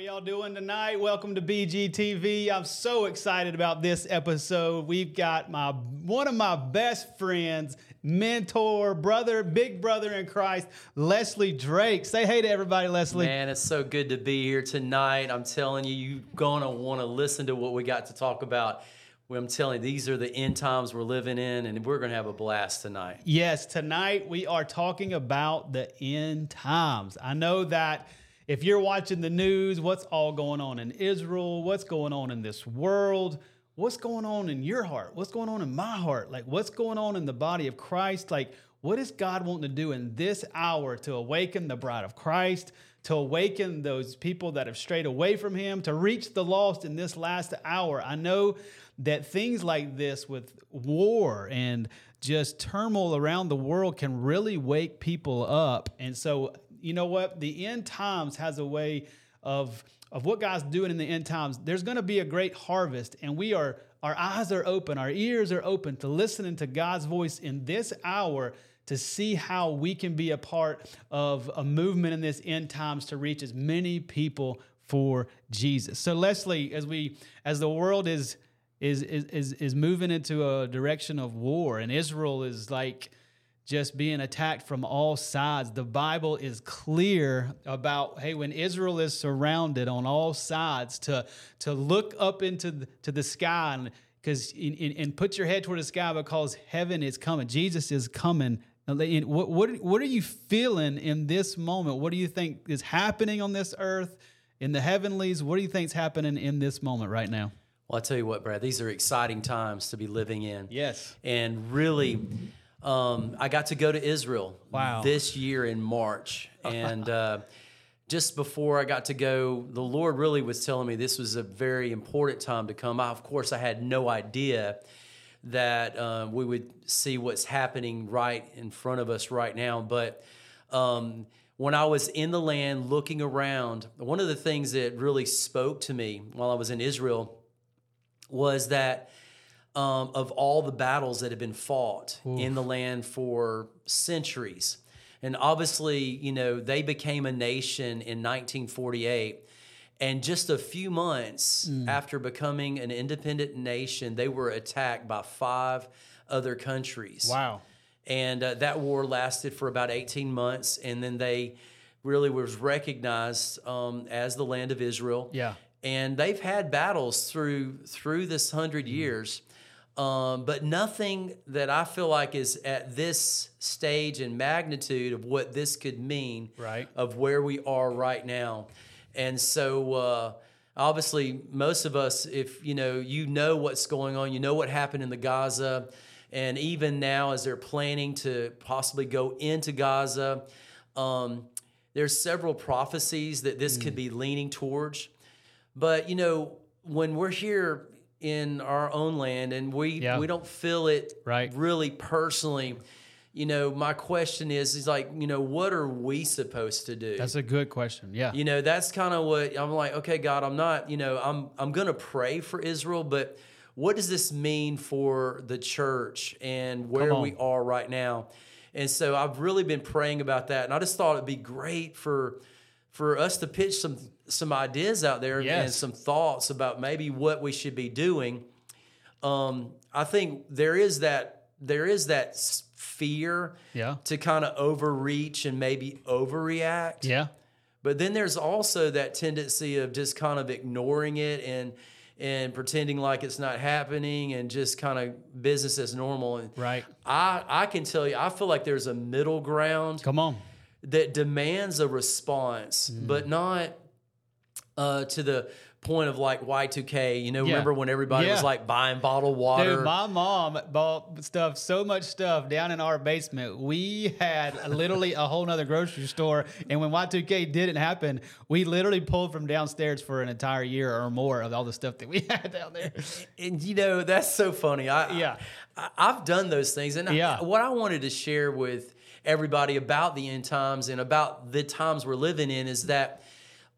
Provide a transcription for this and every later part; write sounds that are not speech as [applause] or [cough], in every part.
are y'all doing tonight? Welcome to BGTV. I'm so excited about this episode. We've got my one of my best friends, mentor, brother, big brother in Christ, Leslie Drake. Say hey to everybody, Leslie. Man, it's so good to be here tonight. I'm telling you, you're gonna want to listen to what we got to talk about. I'm telling you, these are the end times we're living in, and we're gonna have a blast tonight. Yes, tonight we are talking about the end times. I know that if you're watching the news, what's all going on in Israel, what's going on in this world, what's going on in your heart, what's going on in my heart, like what's going on in the body of Christ, like what is God wanting to do in this hour to awaken the bride of Christ, to awaken those people that have strayed away from Him, to reach the lost in this last hour? I know that things like this with war and just turmoil around the world can really wake people up. And so you know what? The end times has a way of of what God's doing in the end times. There's going to be a great harvest, and we are our eyes are open, our ears are open to listening to God's voice in this hour to see how we can be a part of a movement in this end times to reach as many people for Jesus. So Leslie, as we as the world is is is is moving into a direction of war and Israel is like just being attacked from all sides. The Bible is clear about hey, when Israel is surrounded on all sides, to to look up into the, to the sky and because and put your head toward the sky because heaven is coming. Jesus is coming. What, what what are you feeling in this moment? What do you think is happening on this earth in the heavenlies? What do you think is happening in this moment right now? Well, I tell you what, Brad, these are exciting times to be living in. Yes. And really, um, I got to go to Israel wow. this year in March. And uh, just before I got to go, the Lord really was telling me this was a very important time to come. I, of course, I had no idea that uh, we would see what's happening right in front of us right now. But um, when I was in the land looking around, one of the things that really spoke to me while I was in Israel was that um, of all the battles that have been fought Oof. in the land for centuries. And obviously, you know, they became a nation in 1948. And just a few months mm. after becoming an independent nation, they were attacked by five other countries. Wow. And uh, that war lasted for about 18 months. And then they really was recognized um, as the land of Israel. Yeah and they've had battles through through this hundred mm. years, um, but nothing that I feel like is at this stage and magnitude of what this could mean, right? Of where we are right now, and so. Uh, obviously, most of us, if you know, you know what's going on, you know what happened in the Gaza, and even now, as they're planning to possibly go into Gaza, um, there's several prophecies that this mm. could be leaning towards. But you know, when we're here in our own land and we yeah. we don't feel it right. really personally, you know, my question is is like, you know, what are we supposed to do? That's a good question. Yeah. You know, that's kind of what I'm like, okay, God, I'm not, you know, I'm I'm going to pray for Israel, but what does this mean for the church and where we are right now? And so I've really been praying about that and I just thought it'd be great for for us to pitch some some ideas out there yes. and some thoughts about maybe what we should be doing. Um, I think there is that there is that fear yeah. to kind of overreach and maybe overreact. Yeah. But then there's also that tendency of just kind of ignoring it and and pretending like it's not happening and just kind of business as normal. And right. I I can tell you, I feel like there's a middle ground. Come on. That demands a response, mm. but not uh, to the point of like Y2K. You know, yeah. remember when everybody yeah. was like buying bottled water? Dude, my mom bought stuff, so much stuff down in our basement. We had literally a whole nother grocery store. And when Y2K didn't happen, we literally pulled from downstairs for an entire year or more of all the stuff that we [laughs] had down there. And, you know, that's so funny. I, yeah. I, have done those things. And yeah. I, what I wanted to share with everybody about the end times and about the times we're living in is that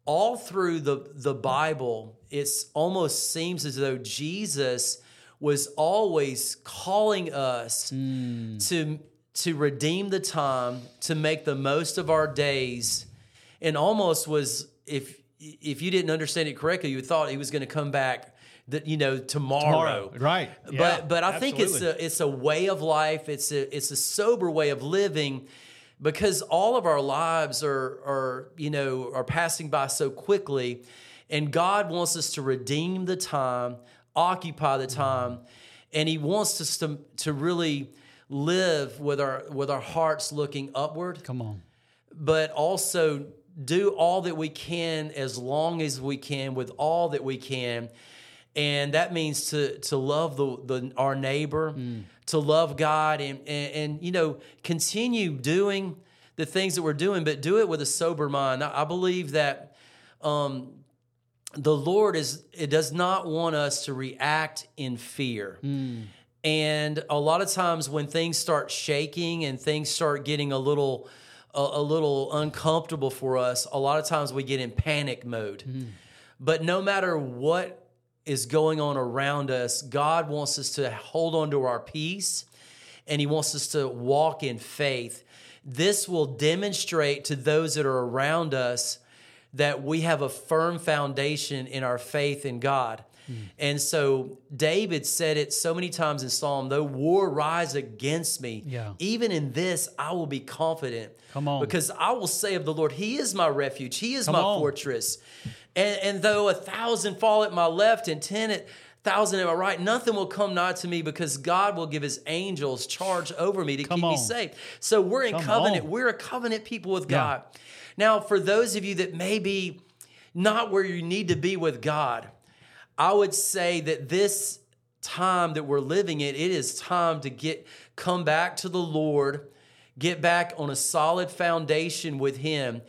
all through the, the Bible, it almost seems as though Jesus was always calling us mm. to, to redeem the time, to make the most of our days, and almost was, if if you didn't understand it correctly, you thought he was going to come back that you know tomorrow. Tomorrow, right. Yeah, but but I think it's a it's a way of life. It's a it's a sober way of living because all of our lives are are you know are passing by so quickly and God wants us to redeem the time, occupy the time, and he wants us to to really live with our with our hearts looking upward Come on. but also do all that we can as long as we can with all that we can and that means to to love the, the our neighbor mm. to love god and, and and you know continue doing the things that we're doing but do it with a sober mind. I, I believe that um the lord is it does not want us to react in fear. Mm. And a lot of times when things start shaking and things start getting a little a, a little uncomfortable for us, a lot of times we get in panic mode. Mm. But no matter what is going on around us, God wants us to hold on to our peace and he wants us to walk in faith. This will demonstrate to those that are around us that we have a firm foundation in our faith in God. Hmm. And so David said it so many times in Psalm, though war rise against me, Yeah. even in this I will be confident. Come on. Because I will say of the Lord, He is my refuge, He is Come my on. fortress. And, and though a thousand fall at my left and ten at thousand at my right, nothing will come nigh to me because God will give his angels charge over me to Come keep me safe. So we're in Come covenant. on. We're a covenant people with Yeah. God. Now, for those of you that may be not where you need to be with God, I would say that this time that we're living in, it is time to get come back to the Lord, get back on a solid foundation with Him.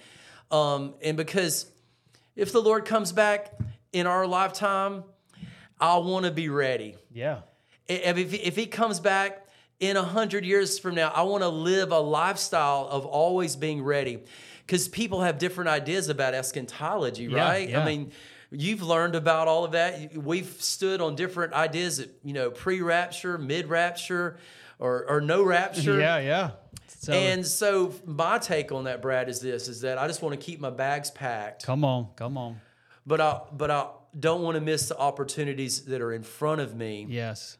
Um, and because if the Lord comes back in our lifetime, I want to be ready. Yeah. If, if, if he comes back in a hundred years from now, I want to live a lifestyle of always being ready. Because people have different ideas about eschatology, right? yeah. I mean, you've learned about all of that. We've stood on different ideas, you know, pre-rapture, mid-rapture, or, or no rapture. Yeah, yeah. So And so my take on that, Brad, is this: is that I just want to keep my bags packed, come on, come on. but I but I don't want to miss the opportunities that are in front of me, Yes.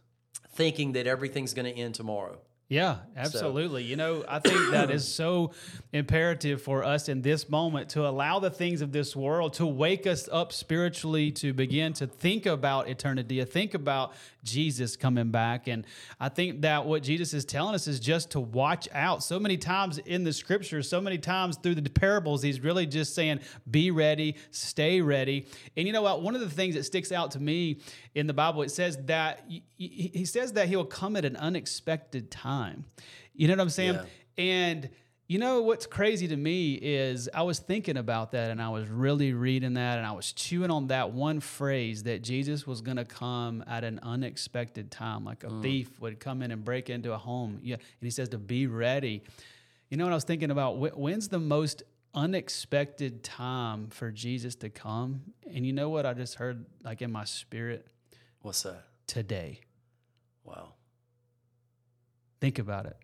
thinking that everything's going to end tomorrow. Yeah, absolutely. You know, I think that is so imperative for us in this moment to allow the things of this world to wake us up spiritually, to begin to think about eternity, to think about Jesus coming back. And I think that what Jesus is telling us is just to watch out. So many times in the scriptures, so many times through the parables, he's really just saying, be ready, stay ready. And you know what? One of the things that sticks out to me in the Bible, it says that he he says that he'll come at an unexpected time. You know what I'm saying? Yeah. And you know what's crazy to me is I was thinking about that and I was really reading that and I was chewing on that one phrase that Jesus was going to come at an unexpected time, like a mm. thief would come in and break into a home. Yeah, and he says to be ready. You know what I was thinking about? When's the most unexpected time for Jesus to come? And you know what I just heard, like in my spirit What's that? today. Wow. Think about it.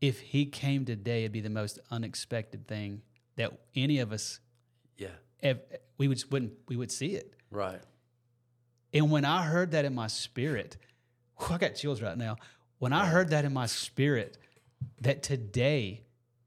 If he came today, it'd be the most unexpected thing that any of us, Yeah. if we would just wouldn't, we would see it. Right. And when I heard that in my spirit, whew, I got chills right now. When I heard that in my spirit, that today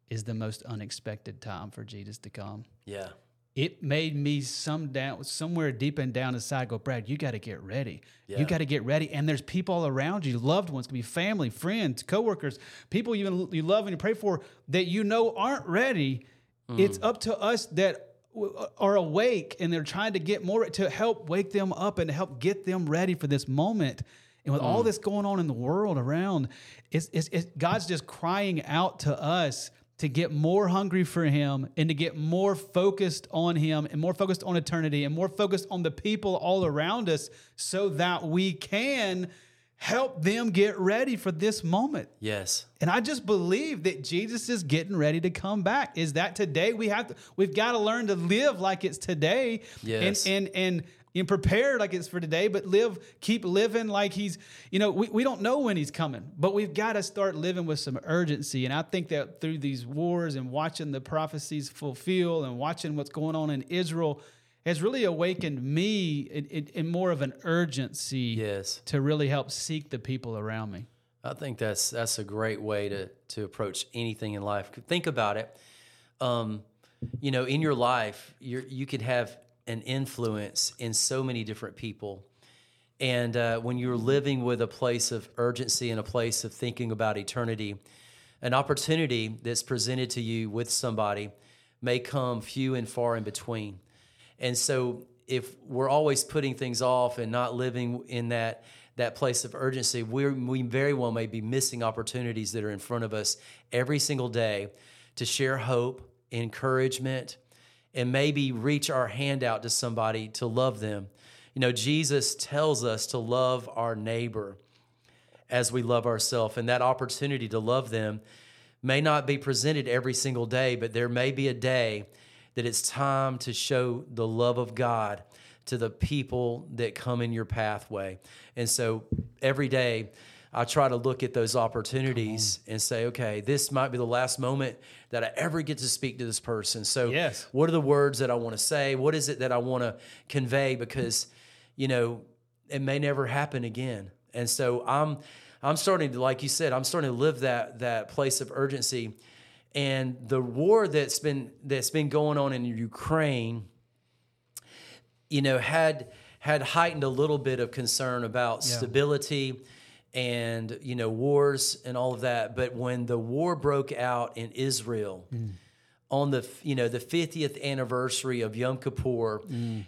is the most unexpected time for Jesus to come. Yeah. It made me some down somewhere deep and down inside go brad you got to get ready. Yeah. you got to get ready. And there's people all around you loved ones could be family friends coworkers people you, you love and you pray for that you know aren't ready. Hmm. It's up to us that uh, are awake and they're trying to get more to help wake them up and help get them ready for this moment. And with all hmm. this going on in the world around it's, it's, it's god's just crying out to us to get more hungry for him and to get more focused on him and more focused on eternity and more focused on the people all around us so that we can help them get ready for this moment. Yes. And I just believe that Jesus is getting ready to come back. Is that today we have to we've got to learn to live like it's today Yes. and and and and prepare like it's for today, but live, keep living like he's, you know, we, we don't know when he's coming, but we've got to start living with some urgency. And I think that through these wars and watching the prophecies fulfill and watching what's going on in Israel has really awakened me in, in, in more of an urgency Yes. to really help seek the people around me. I think that's that's a great way to to approach anything in life. Think about it. Um, you know, in your life, you you could have an influence in so many different people, and uh, when you're living with a place of urgency and a place of thinking about eternity, an opportunity that's presented to you with somebody may come few and far in between. And so if we're always putting things off and not living in that that place of urgency, we we very well may be missing opportunities that are in front of us every single day to share hope, encouragement, and maybe reach our hand out to somebody to love them. You know, Jesus tells us to love our neighbor as we love ourselves, and that opportunity to love them may not be presented every single day, but there may be a day that it's time to show the love of God to the people that come in your pathway. And so every day, I try to look at those opportunities and say, okay, this might be the last moment that I ever get to speak to this person. So, Yes. what are the words that I want to say? What is it that I want to convey? Because, you know, it may never happen again. And so I'm I'm starting to, like you said, I'm starting to live that that place of urgency. And the war that's been that's been going on in Ukraine, you know, had had heightened a little bit of concern about stability and you know wars and all of that. But when the war broke out in Israel on the you know the 50th anniversary of Yom Kippur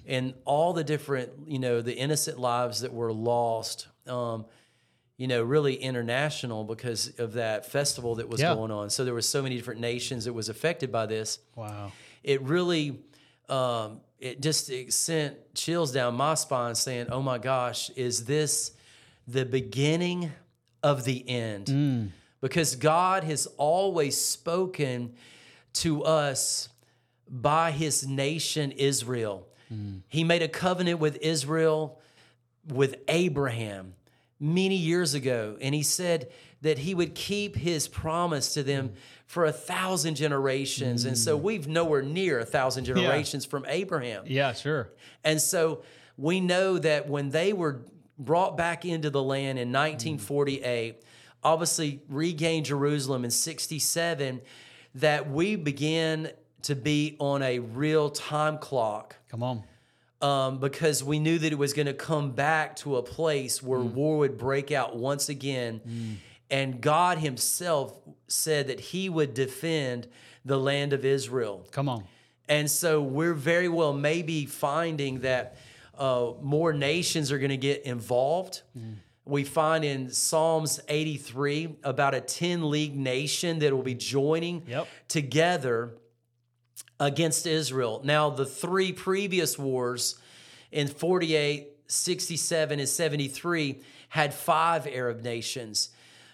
and all the different you know the innocent lives that were lost. Um, you know, really international because of that festival that was Yeah. going on. So there were so many different nations that was affected by this Wow. it really um, it just it sent chills down my spine saying oh my gosh is this the beginning of the end mm. because god has always spoken to us by his nation israel mm. he made a covenant with israel with Abraham many years ago, and he said that he would keep his promise to them for a thousand generations. And so mm. we've nowhere near a thousand generations from Abraham. Yeah, sure. And so we know that when they were brought back into the land in 1948, obviously regained Jerusalem in 67, that we began to be on a real time clock Come on. um, because we knew that it was going to come back to a place where war would break out once again. And God Himself said that He would defend the land of Israel. Come on. And so we're very well maybe finding that uh, more nations are going to get involved. We find in Psalms 83 about a 10 league nation that will be joining Yep. together against Israel. Now, the three previous wars in 48, 67, and 73 had five Arab nations.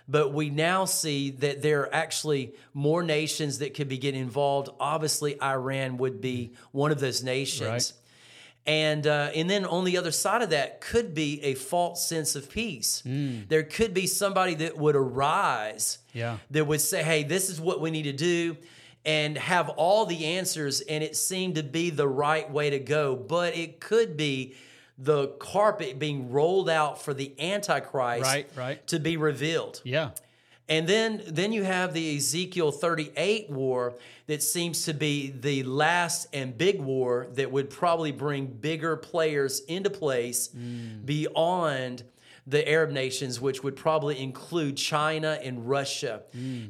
But we now see that there are actually more nations that could be getting involved. Obviously, Iran would be one of those nations. Right. And uh, and then on the other side of that could be a false sense of peace. There could be somebody that would arise Yeah. that would say, hey, this is what we need to do, and have all the answers, and it seemed to be the right way to go. But it could be the carpet being rolled out for the Antichrist Right, right. to be revealed. Yeah. And then then you have the Ezekiel 38 war that seems to be the last and big war that would probably bring bigger players into place beyond the Arab nations, which would probably include China and Russia.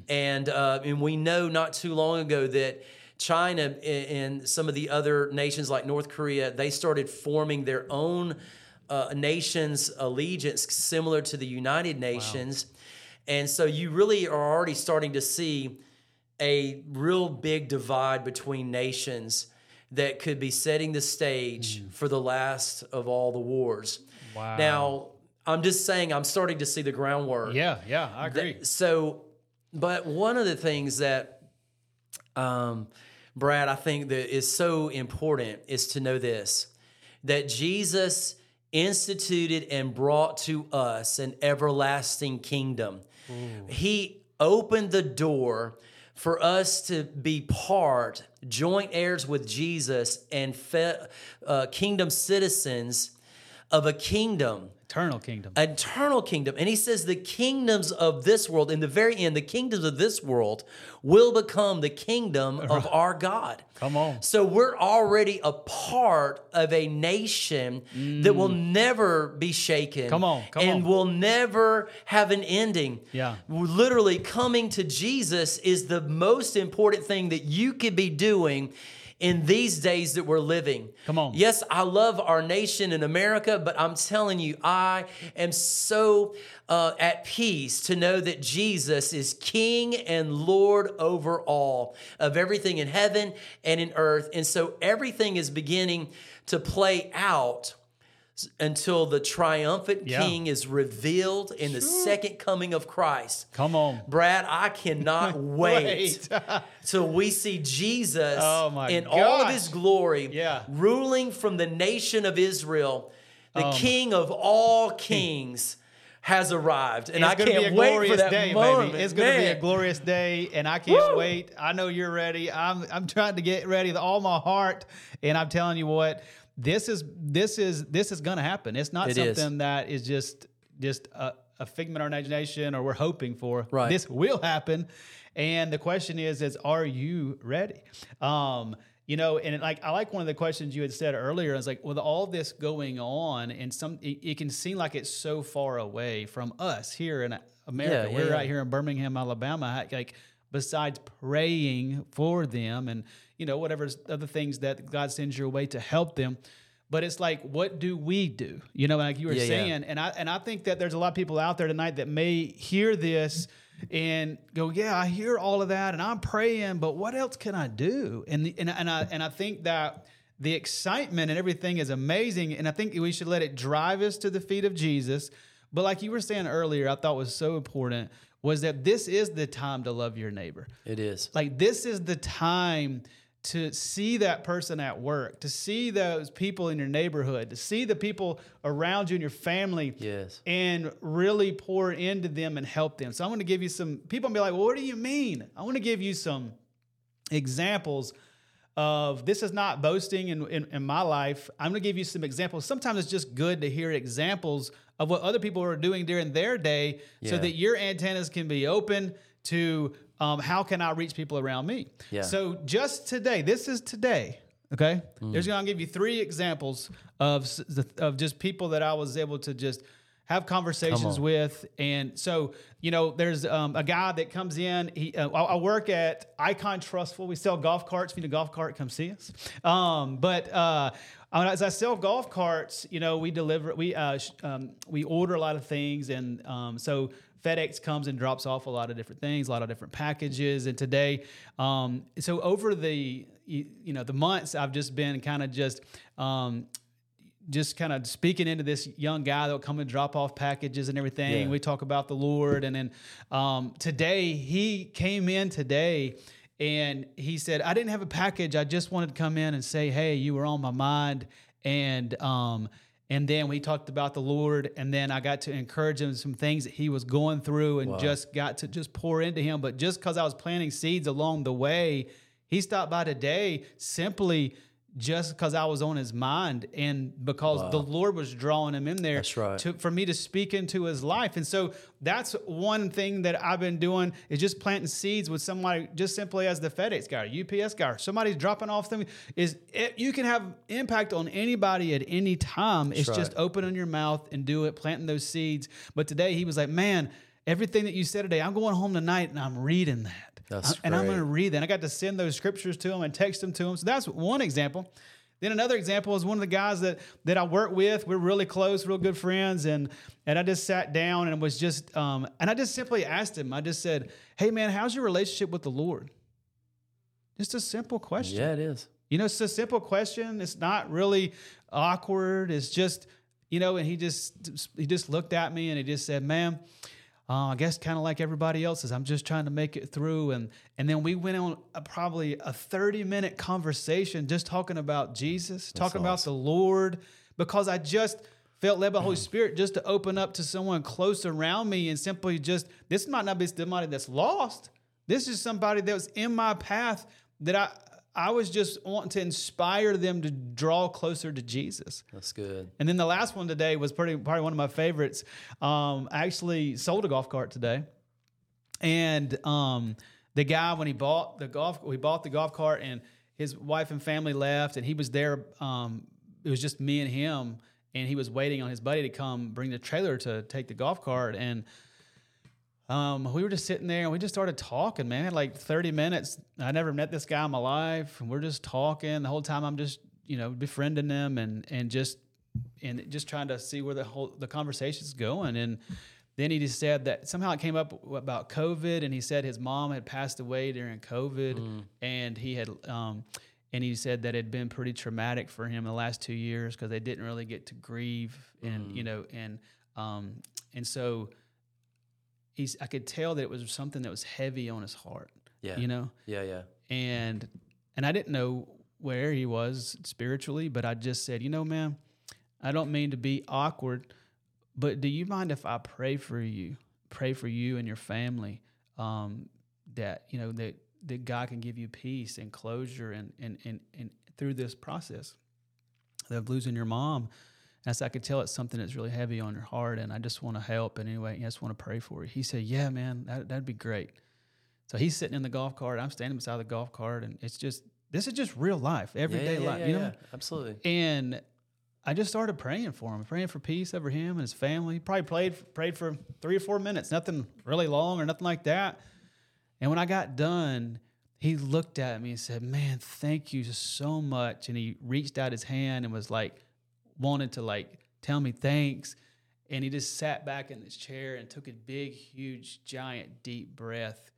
And uh, and we know not too long ago that China and- some of the other nations like North Korea, they started forming their own uh, nation's allegiance similar to the United Nations. And so you really are already starting to see a real big divide between nations that could be setting the stage for the last of all the wars. Wow. Now, I'm just saying I'm starting to see the groundwork. Yeah, yeah, I agree. That- so, but one of the things that, um, Brad, I think that is so important is to know this that Jesus instituted and brought to us an everlasting kingdom. He opened the door for us to be part, joint heirs with Jesus, and fe- uh, kingdom citizens of a kingdom Eternal kingdom. eternal kingdom. And he says the kingdoms of this world, in the very end, the kingdoms of this world will become the kingdom of our God. Come on. So we're already a part of a nation that will never be shaken. Mm. Come on, come and on. will never have an ending. Yeah. Literally, coming to Jesus is the most important thing that you could be doing in these days that we're living. Come on. Yes, I love our nation in America, but I'm telling you, I am so uh, at peace to know that Jesus is King and Lord over all of everything in heaven and in earth. And so everything is beginning to play out until the triumphant Yeah. King is revealed in the second coming of Christ. Come on. Brad, I cannot [laughs] wait Wait. [laughs] till we see Jesus Oh in all of his glory, Yeah. ruling from the nation of Israel. The Um, King of all kings has arrived, and I can't be a wait glorious for that day, moment. baby. It's gonna be a glorious day, and I can't Woo! wait. I know you're ready. I'm I'm trying to get ready with all my heart, and I'm telling you what, this is this is this is gonna happen. It's not It is. something that is just just a, a figment of our imagination or we're hoping for. Right. This will happen, and the question is is are you ready? Um, you know, and like I like one of the questions you had said earlier. I was like, with all this going on, and some it, it can seem like it's so far away from us here in America. Yeah, yeah, We're yeah. right here in Birmingham, Alabama. Like, besides praying for them and you know whatever other things that God sends your way to help them. But it's like, what do we do? You know, like you were Yeah, yeah. saying, and I and I think that there's a lot of people out there tonight that may hear this and go, yeah, I hear all of that, and I'm praying, but what else can I do? And the- and and I and I think that the excitement and everything is amazing, and I think we should let it drive us to the feet of Jesus. But like you were saying earlier, I thought was so important was that this is the time to love your neighbor. It is. Like this is the time to see that person at work, to see those people in your neighborhood, to see the people around you and your family, Yes. and really pour into them and help them. So I'm going to give you some. People will be like, "Well, what do you mean?" I want to give you some examples of this is not boasting in, in, in my life. I'm going to give you some examples. Sometimes it's just good to hear examples of what other people are doing during their day so that your antennas can be open to um, how can I reach people around me. Yeah. So just today, this is today. Okay, there's going to give you three examples of of just people that I was able to just have conversations with, and so you know, there's um, a guy that comes in. He, uh, I, I work at Icon Trussville. We sell golf carts. If you need a golf cart, come see us. Um, but uh, as I sell golf carts, you know, we deliver, we uh, um, we order a lot of things, and um, so FedEx comes and drops off a lot of different things, a lot of different packages. And today, um, so over the you, you know the months, I've just been kind of just um, just kind of speaking into this young guy that'll come and drop off packages and everything. Yeah. We talk about the Lord, and then um, today he came in today. And he said, I didn't have a package. I just wanted to come in and say, hey, you were on my mind. And um, and then we talked about the Lord, and then I got to encourage him some things that he was going through, and just got to just pour into him. But just because I was planting seeds along the way, he stopped by today simply just because I was on his mind, and because the Lord was drawing him in there That's right. to, for me to speak into his life. And so that's one thing that I've been doing is just planting seeds with somebody just simply as the FedEx guy, UPS guy, or somebody's dropping off something. Is it, you can have impact on anybody at any time. it's right. just opening your mouth and do it, planting those seeds. But today he was like, man. Everything that you said today, I'm going home tonight and I'm reading that. That's I- and I'm going to read that. I got to send those scriptures to him and text them to him. So that's one example. Then another example is one of the guys that that I work with. We're really close, real good friends, and and I just sat down and was just um and I just simply asked him. I just said, "Hey man, how's your relationship with the Lord?" Just a simple question. Yeah, it is. You know, it's a simple question. It's not really awkward. It's just, you know, and he just he just looked at me and he just said, "Man, uh, I guess kind of like everybody else's. I'm just trying to make it through." And and then we went on a, probably a 30 minute conversation just talking about Jesus, talking about the Lord, because I just felt led by the Holy [clears throat] Spirit just to open up to someone close around me and simply just this might not be somebody that's lost. This is somebody that was in my path that I I was just wanting to inspire them to draw closer to Jesus. That's good. And then the last one today was pretty probably one of my favorites. Um, I actually sold a golf cart today, and um, the guy when he bought the golf, we bought the golf cart, and his wife and family left, and he was there. Um, it was just me and him, and he was waiting on his buddy to come bring the trailer to take the golf cart, and um, we were just sitting there and we just started talking, man. Like 30 minutes. I never met this guy in my life. And we're just talking. The whole time I'm just, you know, befriending them and and just and just trying to see where the whole the conversation's going. And then he just said that somehow it came up about COVID and he said his mom had passed away during COVID Mm. and he had um and he said that it had been pretty traumatic for him the last two years because they didn't really get to grieve and Mm. you know and um and so he's I could tell that it was something that was heavy on his heart. Yeah. You know? Yeah, yeah. And and I didn't know where he was spiritually, but I just said, you know, man, I don't mean to be awkward, but do you mind if I pray for you? Pray for you and your family. Um, that, you know, that that God can give you peace and closure and and and, and through this process of losing your mom. And so I could tell it's something that's really heavy on your heart, and I just want to help. And anyway, I just want to pray for you. He said, "Yeah, man, that, that'd be great." So he's sitting in the golf cart. I'm standing beside the golf cart, and it's just this is just real life, everyday yeah, yeah, life, yeah, you know. yeah. Absolutely. And I just started praying for him, praying for peace over him and his family. Probably prayed prayed for three or four minutes, nothing really long or nothing like that. And when I got done, he looked at me and said, "Man, thank you so much." And he reached out his hand and was like, wanted to like tell me thanks. And he just sat back in his chair and took a big, huge, giant, deep breath.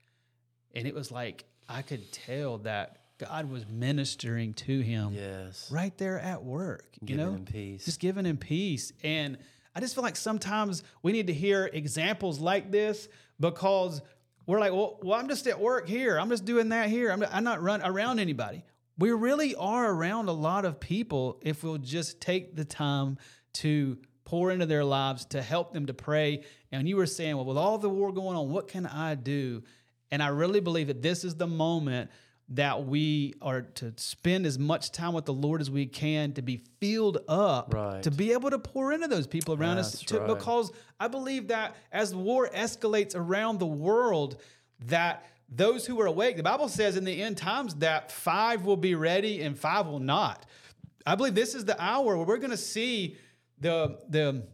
And it was like I could tell that God was ministering to him Yes. right there at work. You Giving know, him peace. just giving him peace. And I just feel like sometimes we need to hear examples like this because we're like, well, well I'm just at work here. I'm just doing that here. I'm, I'm not run around anybody. We really are around a lot of people if we'll just take the time to pour into their lives to help them to pray. And you were saying, well, with all the war going on, what can I do? And I really believe that this is the moment that we are to spend as much time with the Lord as we can to be filled up, Right. to be able to pour into those people around us. To, right. Because I believe that as war escalates around the world, that those who are awake, the Bible says in the end times that five will be ready and five will not. I believe this is the hour where we're going to see the the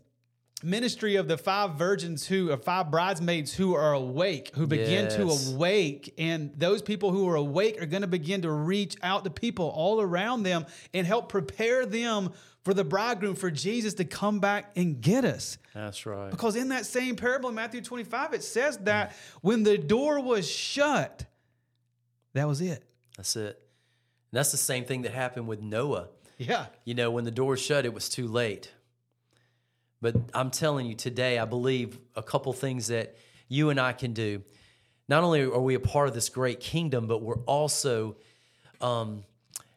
ministry of the five virgins who are five bridesmaids who are awake, who begin to awake, and those people who are awake are going to begin to reach out to people all around them and help prepare them for the bridegroom, for Jesus to come back and get us. That's right. Because in that same parable in Matthew 25, it says that when the door was shut, that was it. That's it. And that's the same thing that happened with Noah. Yeah. You know, when the door shut, it was too late. But I'm telling you today, I believe a couple things that you and I can do. Not only are we a part of this great kingdom, but we're also, um,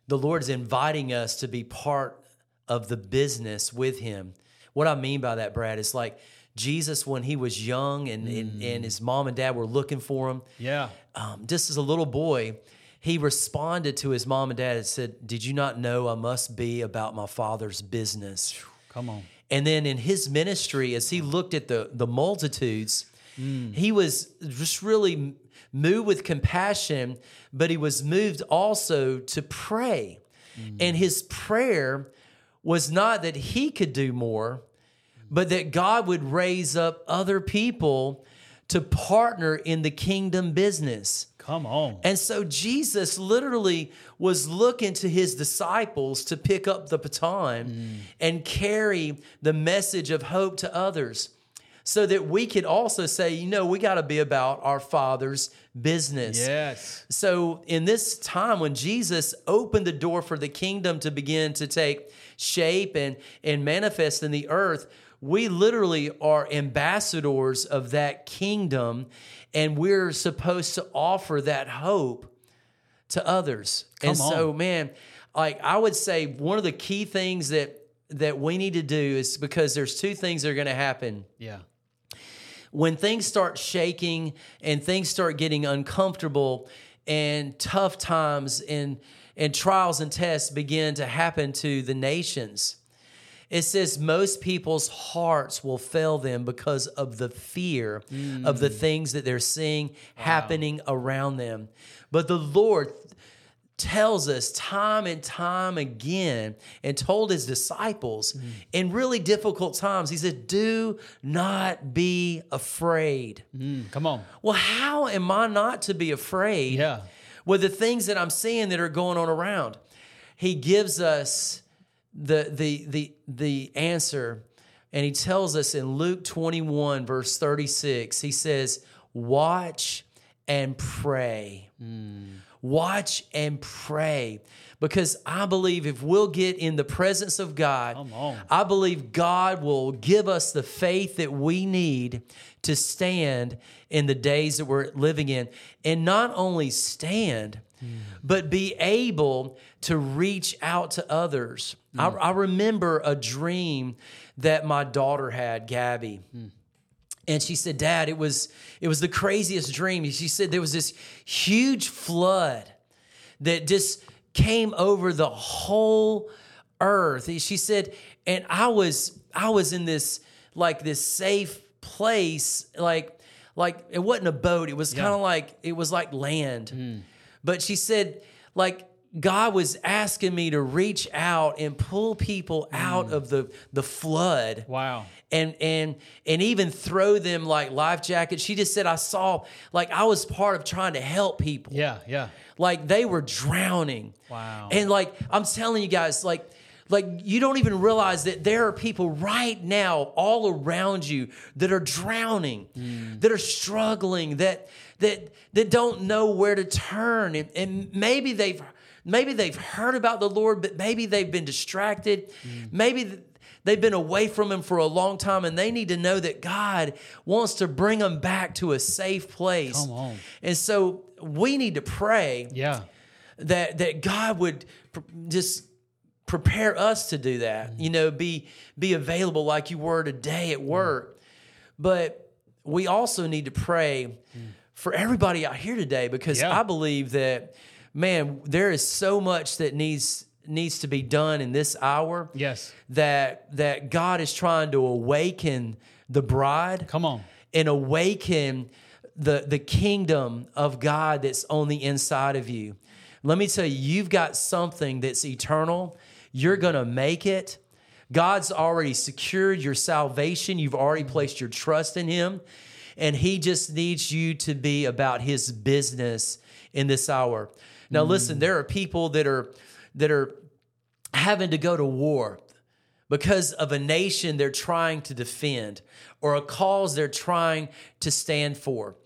the Lord is inviting us to be part of the business with Him. What I mean by that, Brad, is like Jesus when he was young and, and, mm. and his mom and dad were looking for him Yeah. um, just as a little boy, he responded to his mom and dad and said, Did you not know I must be about my father's business? Come on. And then in his ministry, as he looked at the, the multitudes, mm. he was just really moved with compassion, but he was moved also to pray. Mm. And his prayer was not that he could do more, but that God would raise up other people to partner in the kingdom business. Come on. And so Jesus literally was looking to his disciples to pick up the baton mm. and carry the message of hope to others. so that we could also say, you know, we got to be about our Father's business. Yes. So, in this time when Jesus opened the door for the kingdom to begin to take shape and, and manifest in the earth, we literally are ambassadors of that kingdom, and we're supposed to offer that hope to others. and Come so, man, like I would say, one of the key things that that we need to do is because there's two things that are going to happen Yeah. when things start shaking and things start getting uncomfortable and tough times and and trials and tests begin to happen to the nations. It says most people's hearts will fail them because of the fear of the things that they're seeing happening around them. But the lord tells us time and time again and told his disciples in really difficult times he said do not be afraid. Mm, come on. well how am i not to be afraid Yeah. With the things that i'm seeing that are going on around. He gives us the the the the answer and he tells us in luke 21 verse 36 he says watch and pray hmm. Watch and pray. Because I believe if we'll get in the presence of God, I believe God will give us the faith that we need to stand in the days that we're living in. And not only stand, hmm. but be able to reach out to others. I, hmm. I remember a dream that my daughter had, Gabby. Hmm. And she said, Dad, it was it was the craziest dream. She said there was this huge flood that just came over the whole earth. She said, and I was I was in this like this safe place, like like it wasn't a boat. It was kind of like it was like land. Mm. But she said, like God was asking me to reach out and pull people out mm. of the the flood Wow. and and and even throw them like life jackets. She just said I saw like I was part of trying to help people. Yeah. Yeah. Like they were drowning. Wow. And like I'm telling you guys like like you don't even realize that there are people right now all around you that are drowning, mm. that are struggling, that that that don't know where to turn and, and maybe they've maybe they've heard about the Lord but maybe they've been distracted. Mm. Maybe They've been away from him for a long time and they need to know that God wants to bring them back to a safe place. Come on. And so we need to pray Yeah. that that God would pr- just prepare us to do that. Mm. You know, be be available like you were today at mm. work. But we also need to pray for everybody out here today because Yeah. I believe that man, there is so much that needs needs to be done in this hour Yes. that that God is trying to awaken the bride Come on. and awaken the the kingdom of God that's on the inside of you. Let me tell you, you've got something that's eternal. You're going to make it. God's already secured your salvation. You've already mm-hmm. placed your trust in him, and he just needs you to be about his business in this hour. Now mm. listen, there are people that are that are having to go to war because of a nation they're trying to defend or a cause they're trying to stand for.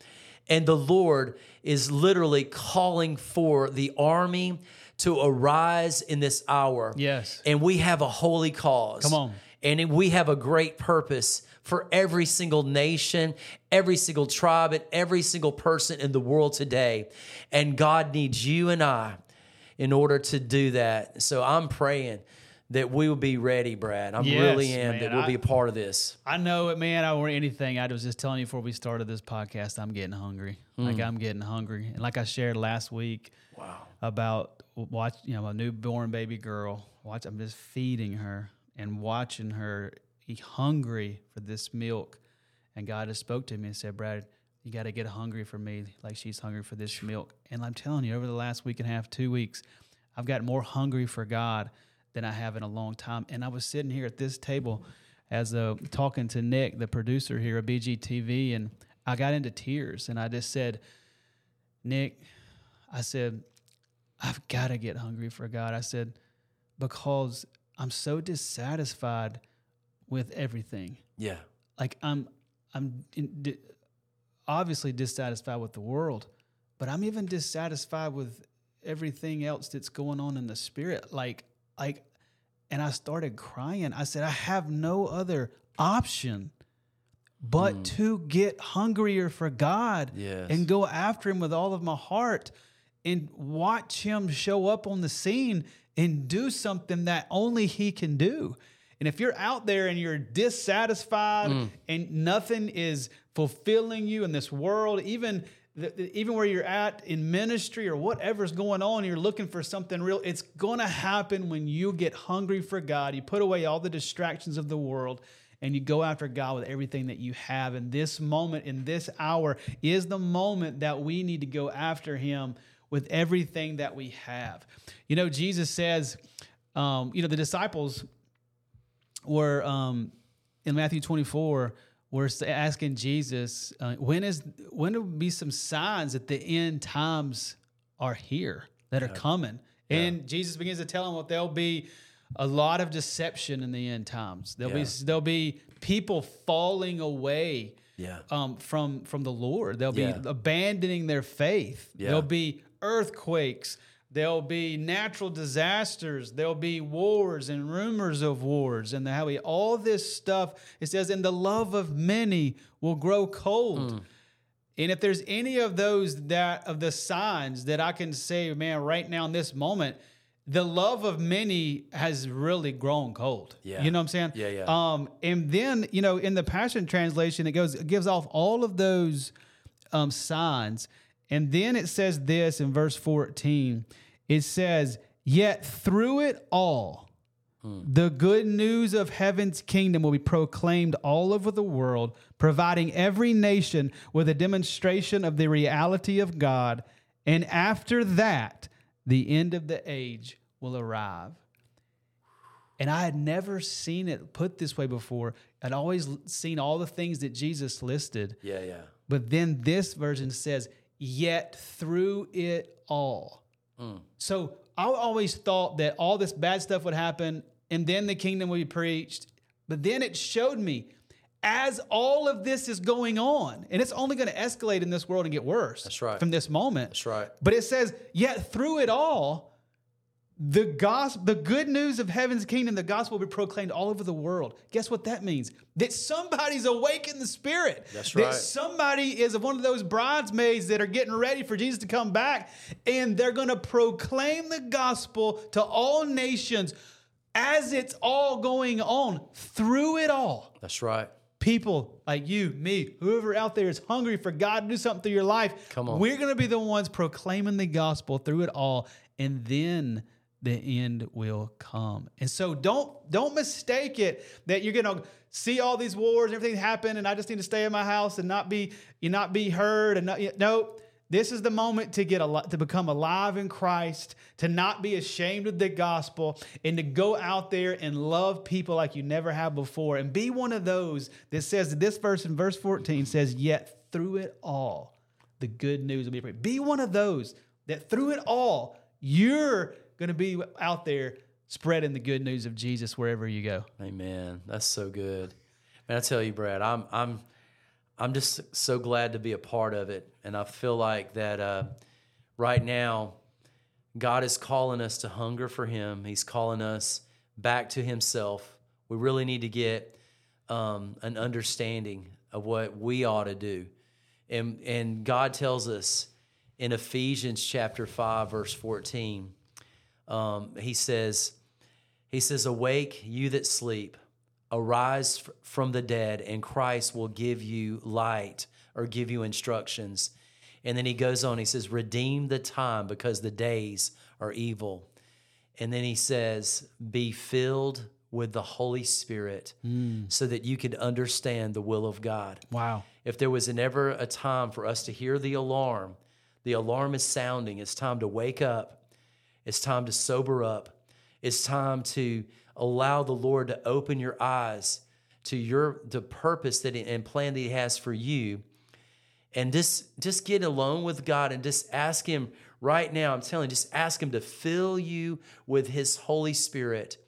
And the Lord is literally calling for the army to arise in this hour. Yes. And we have a holy cause. Come on. And we have a great purpose for every single nation, every single tribe, and every single person in the world today. And God needs you and I in order to do that. So I'm praying that we will be ready, Brad. I Yes, really am man. that we'll I- be a part of this. I know it, man. I want anything. I was just telling you before we started this podcast, I'm getting hungry. Like mm. I'm getting hungry, and like I shared last week Wow. about watch, you know, a newborn baby girl. Watch, I'm just feeding her and watching her be hungry for this milk. And God has spoke to me and said, Brad, you got to get hungry for me, like she's hungry for this milk. And I'm telling you, over the last week and a half, two weeks, I've gotten more hungry for God than I have in a long time. And I was sitting here at this table as uh, talking to Nick, the producer here at BGTV, and I got into tears. And I just said, Nick, I said, I've got to get hungry for God. I said, because I'm so dissatisfied with everything. Yeah. Like I'm I'm in, di- obviously dissatisfied with the world, but I'm even dissatisfied with everything else that's going on in the spirit. Like, like, and I started crying. I said, I have no other option but mm. to get hungrier for God Yes. and go after Him with all of my heart and watch Him show up on the scene and do something that only He can do. And if you're out there and you're dissatisfied and nothing is fulfilling you in this world, even even where you're at in ministry or whatever's going on, you're looking for something real. It's going to happen when you get hungry for God. You put away all the distractions of the world and you go after God with everything that you have. And this moment, in this hour, is the moment that we need to go after Him with everything that we have. You know, Jesus says, um, you know, the disciples were um, in Matthew 24 we're asking Jesus, uh, when is when will be some signs that the end times are here that are coming? And Jesus begins to tell them, well, there'll be a lot of deception in the end times. There'll Yeah. be there'll be people falling away Yeah. um, from from the Lord. They'll be abandoning their faith. Yeah. There'll be earthquakes. There'll be natural disasters. There'll be wars and rumors of wars, and how we all this stuff. It says, "And the love of many will grow cold." Hmm. And if there's any of those that of the signs that I can say, man, right now in this moment, the love of many has really grown cold. Yeah. You know what I'm saying? Yeah, yeah. Um, and then you know, in the Passion Translation, it goes it gives off all of those um, signs, and then it says this in verse 14. It says, "Yet through it all." Hmm. The good news of heaven's kingdom will be proclaimed all over the world, providing every nation with a demonstration of the reality of God. And after that, the end of the age will arrive. And I had never seen it put this way before. I'd always seen all the things that Jesus listed. Yeah. Yeah. But then this version says, yet through it all. Mm. So I always thought that all this bad stuff would happen and then the kingdom would be preached. But then it showed me as all of this is going on, and it's only going to escalate in this world and get worse. That's right. From this moment. That's right. But it says, yet through it all, the gospel, the good news of heaven's kingdom, the gospel will be proclaimed all over the world. Guess what that means? That somebody's awake in the spirit. That's That somebody is one of those bridesmaids that are getting ready for Jesus to come back, and they're going to proclaim the gospel to all nations as it's all going on through it all That's right. people like you, me, whoever out there is hungry for God to do something through your life, Come on. we're going to be the ones proclaiming the gospel through it all, and then the end will come. And so don't don't mistake it that you're going to see all these wars and everything happen, and I just need to stay in my house and not be you not be heard and not, no. This is the moment to get a to become alive in Christ, to not be ashamed of the gospel, and to go out there and love people like you never have before, and be one of those that says this verse in verse 14 says, "Yet through it all, the good news will be preached." Be one of those that through it all, you're going to be out there spreading the good news of Jesus wherever you go. Amen. That's so good. Man, I tell you, Brad, I'm I'm I'm just so glad to be a part of it, and I feel like that uh, right now, God is calling us to hunger for Him. He's calling us back to Himself. We really need to get um, an understanding of what we ought to do, and and God tells us in Ephesians chapter five, verse fourteen. Um, he says. He says, Awake, you that sleep, arise f- from the dead, and Christ will give you light or give you instructions. And then he goes on, he says, Redeem the time because the days are evil. And then he says, Be filled with the Holy Spirit so that you could understand the will of God. Wow. If there was an ever a time for us to hear the alarm, the alarm is sounding. It's time to wake up. It's time to sober up. It's time to allow the Lord to open your eyes to your the purpose that he, and plan that He has for you. And just just get alone with God and just ask Him right now. I'm telling you, just ask Him to fill you with His Holy Spirit.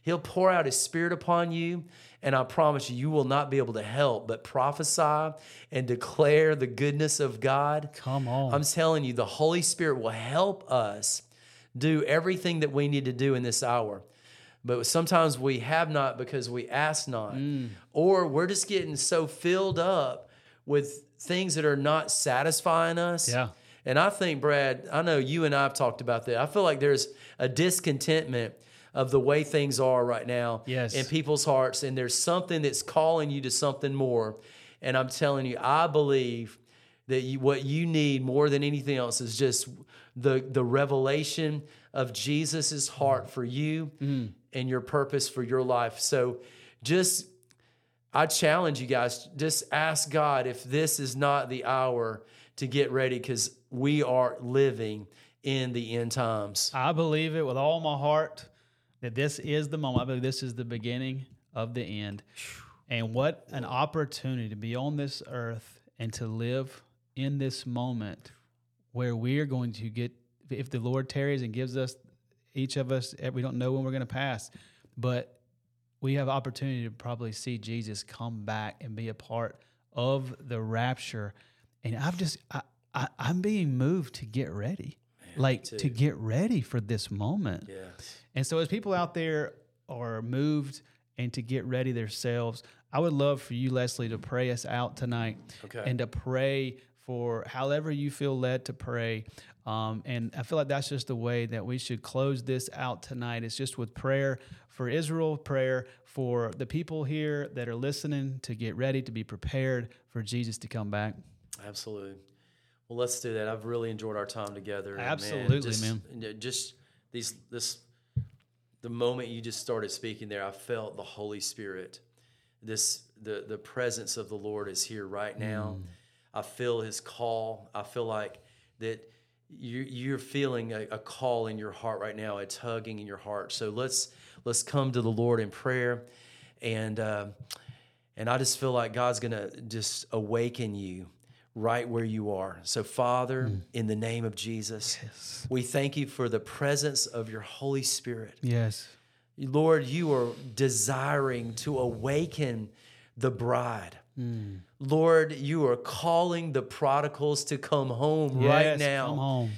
He'll pour out His Spirit upon you. And I promise you, you will not be able to help but prophesy and declare the goodness of God. Come on. I'm telling you, the Holy Spirit will help us do everything that we need to do in this hour. But sometimes we have not because we ask not, Mm. or we're just getting so filled up with things that are not satisfying us. Yeah. And I think, Brad, I know you and I have talked about that. I feel like there's a discontentment of the way things are right now Yes. in people's hearts, and there's something that's calling you to something more. And I'm telling you, I believe that you, what you need more than anything else is just the the revelation of Jesus's heart for you mm. and your purpose for your life. So, just I challenge you guys, just ask God if this is not the hour to get ready because we are living in the end times. I believe it with all my heart that this is the moment. I believe this is the beginning of the end. And what an opportunity to be on this earth and to live in this moment where we are going to get, if the Lord tarries and gives us, each of us, eh, we don't know when we're going to pass, but we have opportunity to probably see Jesus come back and be a part of the rapture. And I've just, I, I, I'm being moved to get ready, like to get ready for this moment. Yes. And so, as people out there are moved and to get ready themselves, I would love for you, Leslie, to pray us out tonight Okay. and to pray for however you feel led to pray. Um, and I feel like that's just the way that we should close this out tonight. It's just with prayer for Israel, prayer for the people here that are listening to get ready to be prepared for Jesus to come back. Absolutely. Well, let's do that. I've really enjoyed our time together. Absolutely, just, man. Just these this the moment you just started speaking there, I felt the Holy Spirit. This the the presence of the Lord is here right now. Mm. I feel His call. I feel like that you you're feeling a, a call in your heart right now. It's tugging in your heart. So let's let's come to the Lord in prayer, and um, and I just feel like God's gonna just awaken you right where you are. So, Father, in the name of Jesus, we thank you for the presence of your Holy Spirit. Yes. Lord, you are desiring to awaken the bride. Mm. Lord, you are calling the prodigals to come home right now. Come home.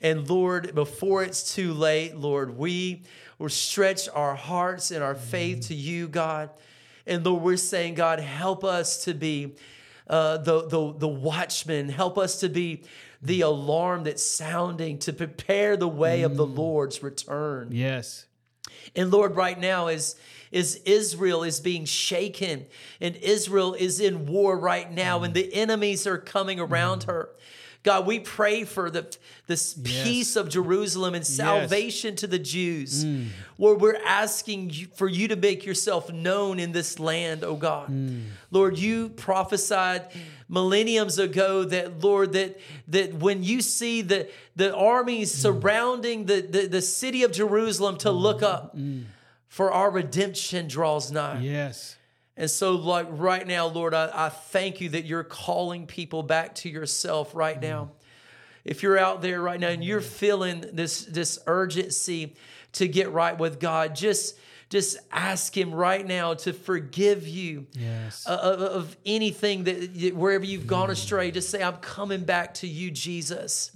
And Lord, before it's too late, Lord, we will stretch our hearts and our faith mm. to you, God. And Lord, we're saying, God, help us to be uh, the, the, the watchman. Help us to be mm. the alarm that's sounding to prepare the way of the Lord's return. Yes. And Lord, right now, as, as Israel is being shaken and Israel is in war right now, and mm. the enemies are coming around mm. her. God, we pray for the this Yes. peace of Jerusalem and salvation to the Jews. Mm. Where we're asking you, for you to make yourself known in this land, oh God. Lord, you prophesied millenniums ago that Lord that that when you see the the armies surrounding the, the the city of Jerusalem to look up for our redemption draws nigh. Yes. And so, like right now, Lord, I, I thank you that you're calling people back to yourself right now. Mm. If you're out there right now and you're mm. feeling this this urgency to get right with God, just just ask Him right now to forgive you Yes. uh, of, of anything that wherever you've gone mm. astray. Just say, "I'm coming back to you, Jesus.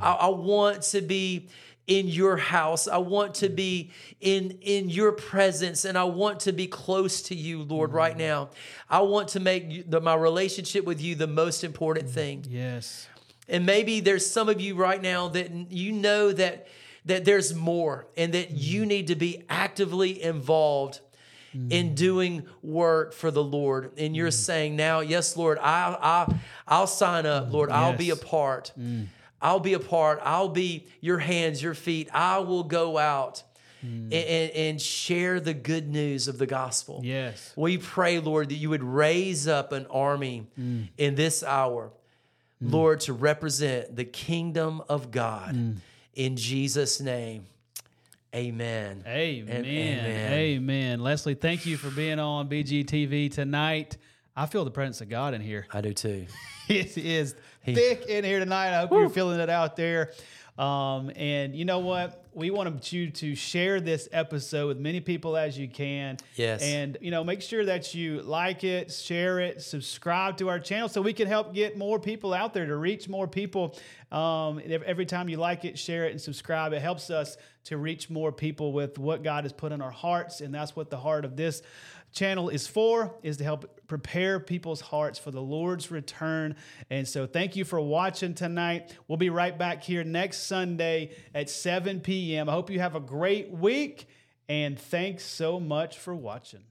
I, I want to be." In your house i want to be in in your presence and i want to be close to you lord right mm. now i want to make the, my relationship with you the most important mm. thing yes. and maybe there's some of you right now that you know that that there's more and that mm. you need to be actively involved in doing work for the Lord. And you're saying now, yes, Lord, I I I'll sign up, Lord. I'll be a Yes. part. I'll be a part. I'll be your hands, your feet. I will go out hmm. and, and, and share the good news of the gospel. Yes. We pray, Lord, that you would raise up an army hmm. in this hour, hmm. Lord, to represent the kingdom of God. In Jesus' name, amen. Amen. Amen. amen. Leslie, thank you for being on BGTV tonight. I feel the presence of God in here. I do too. [laughs] It is thick in here tonight. I hope you're feeling it out there. Um, and you know what? We want you to share this episode with many people as you can. Yes. And you know, make sure that you like it, share it, subscribe to our channel so we can help get more people out there to reach more people. Um, every time you like it, share it, and subscribe, it helps us to reach more people with what God has put in our hearts, and that's what the heart of this channel is for is to help prepare people's hearts for the Lord's return. And so thank you for watching tonight. We'll be right back here next Sunday at 7 p.m. I hope you have a great week and thanks so much for watching.